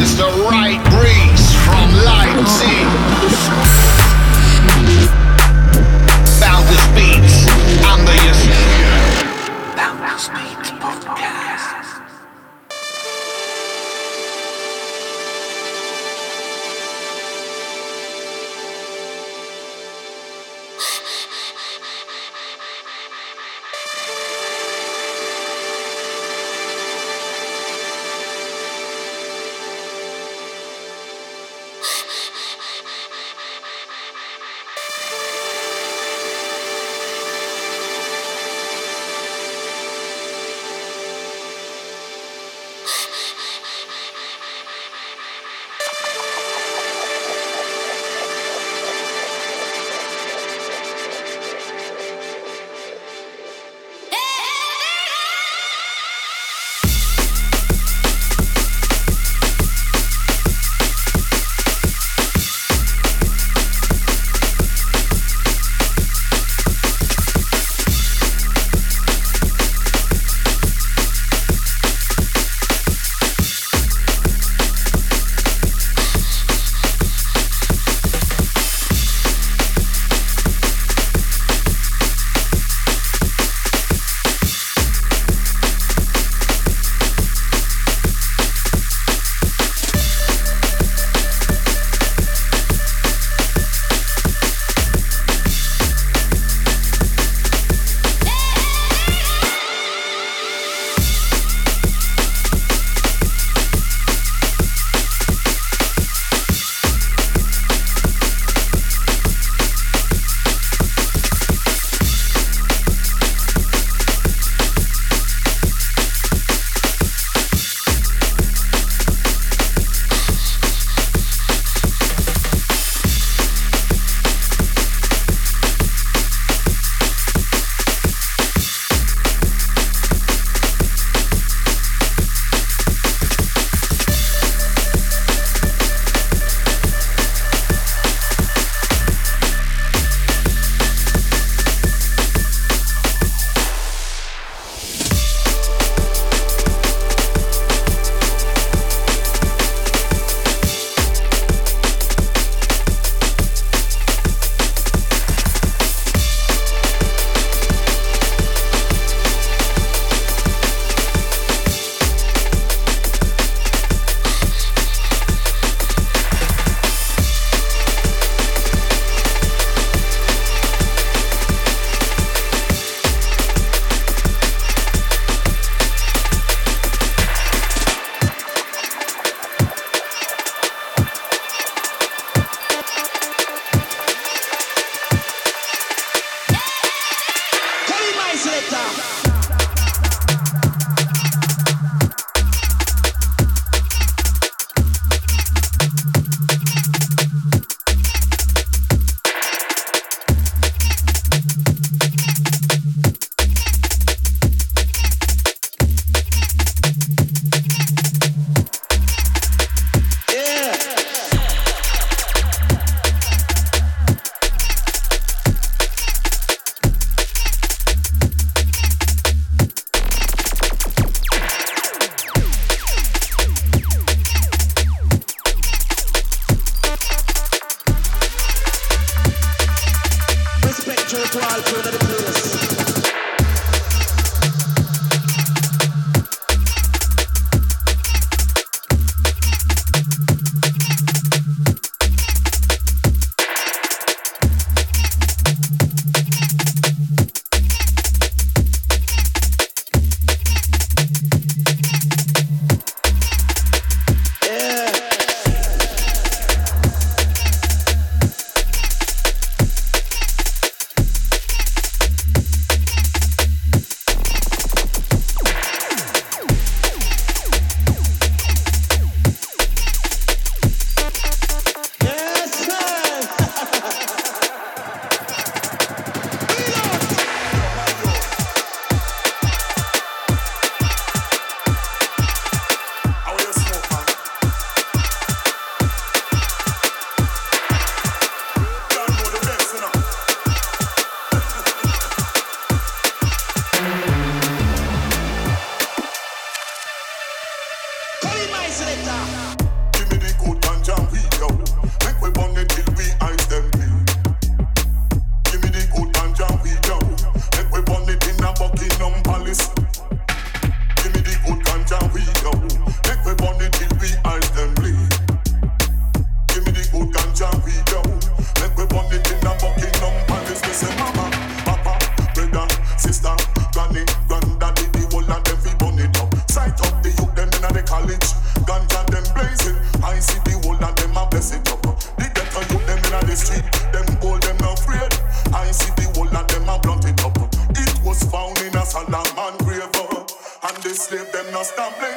is the right breeze from Leipzig. Boundless beats under your Boundless Beats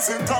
ずっと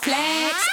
flags.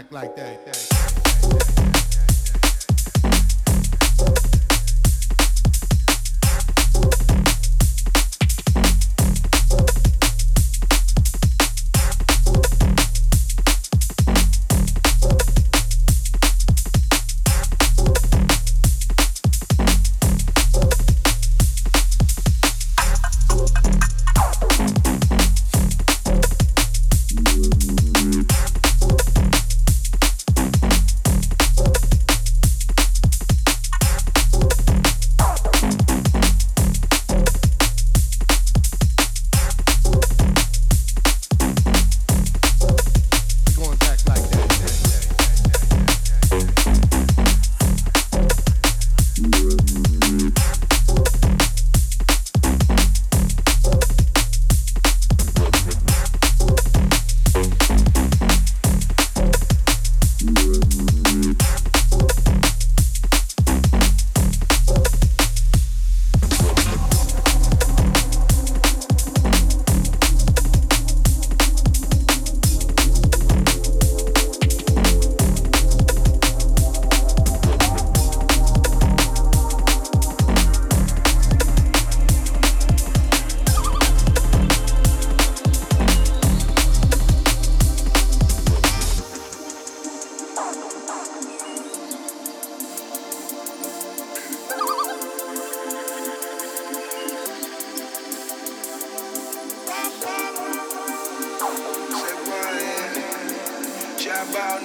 act like that.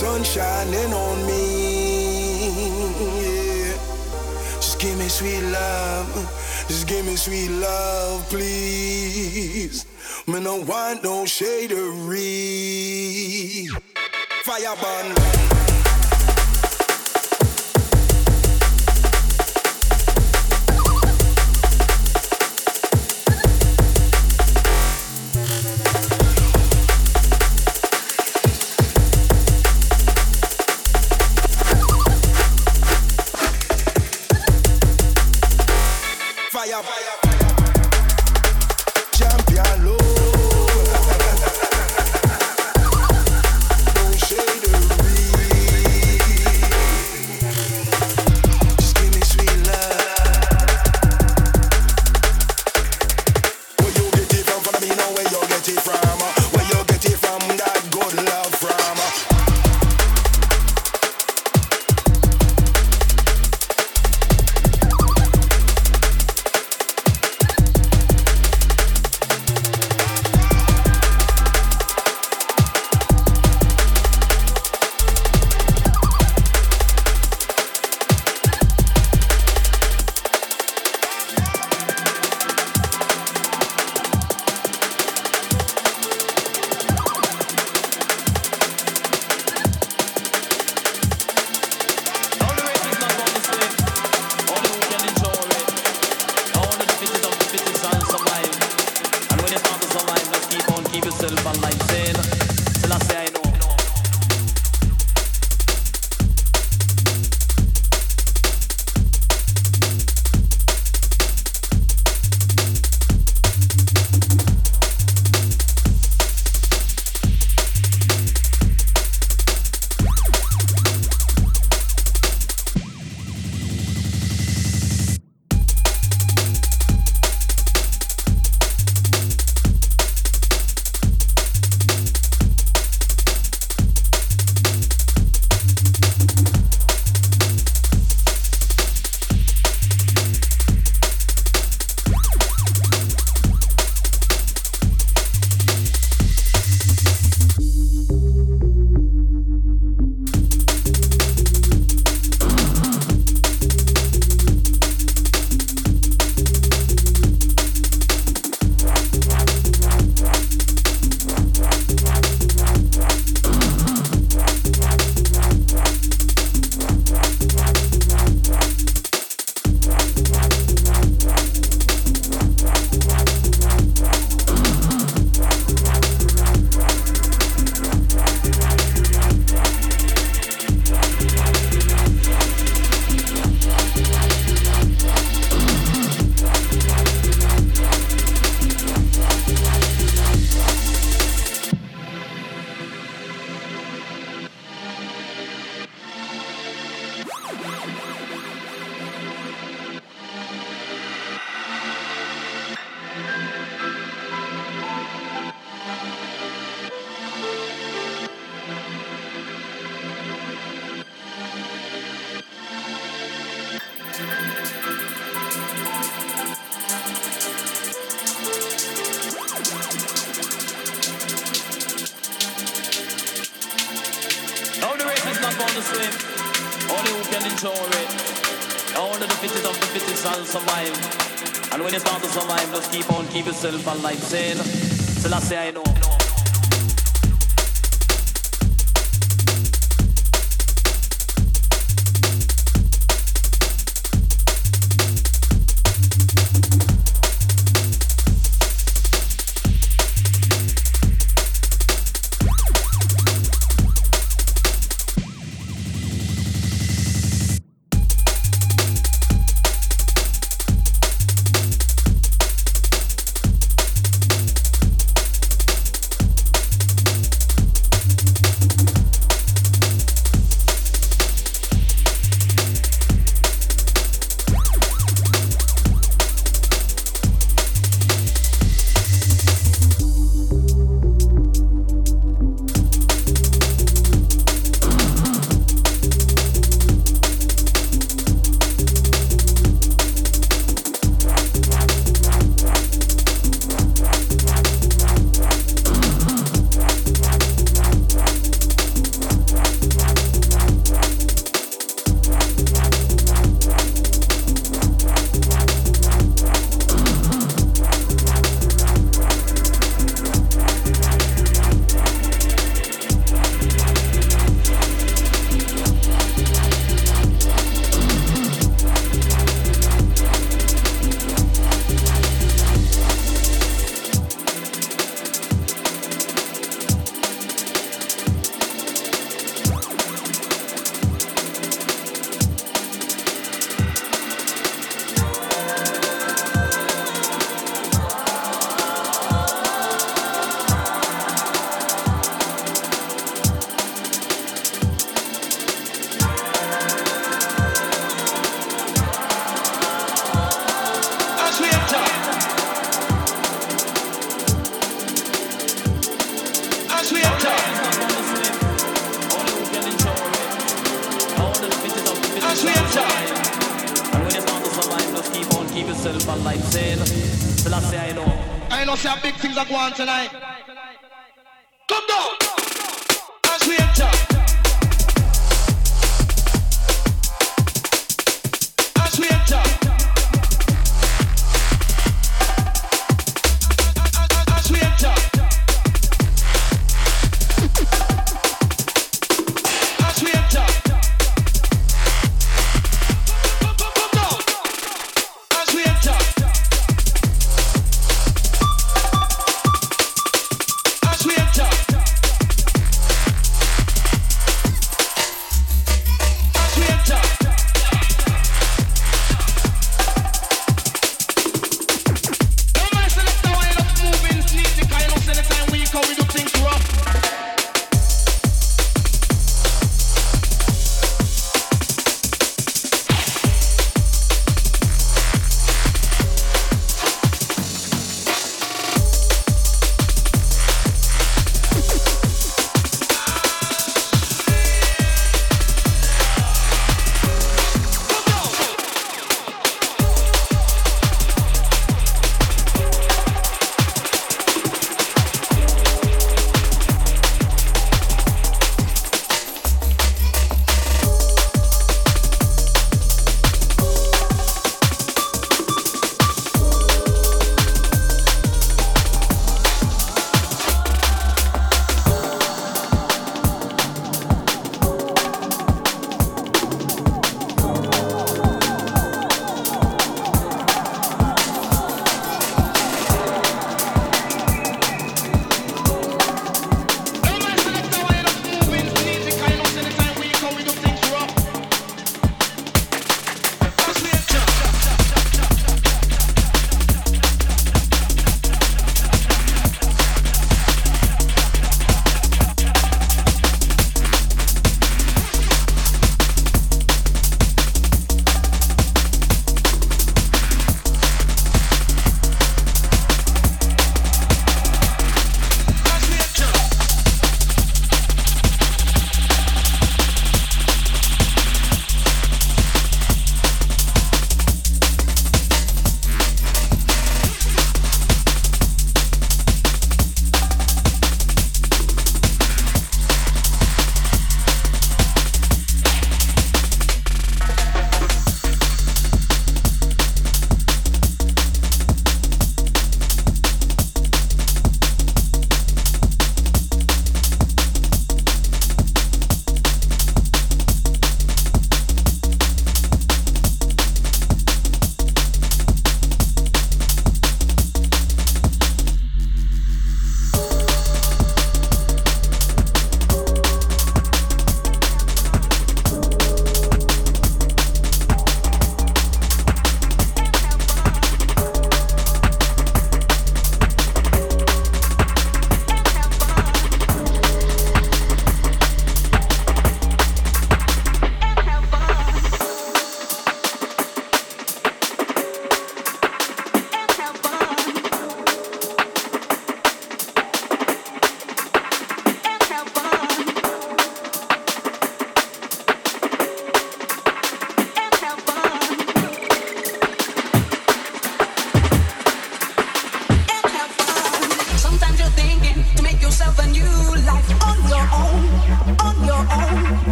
sun shining on me. Yeah. Just give me sweet love, just give me sweet love, please. Me no want no shadery. Fire burn. keep yourself alive, saying. Shall survive. And when you start to survive, just keep on, keep yourself alive. Saying, say I know.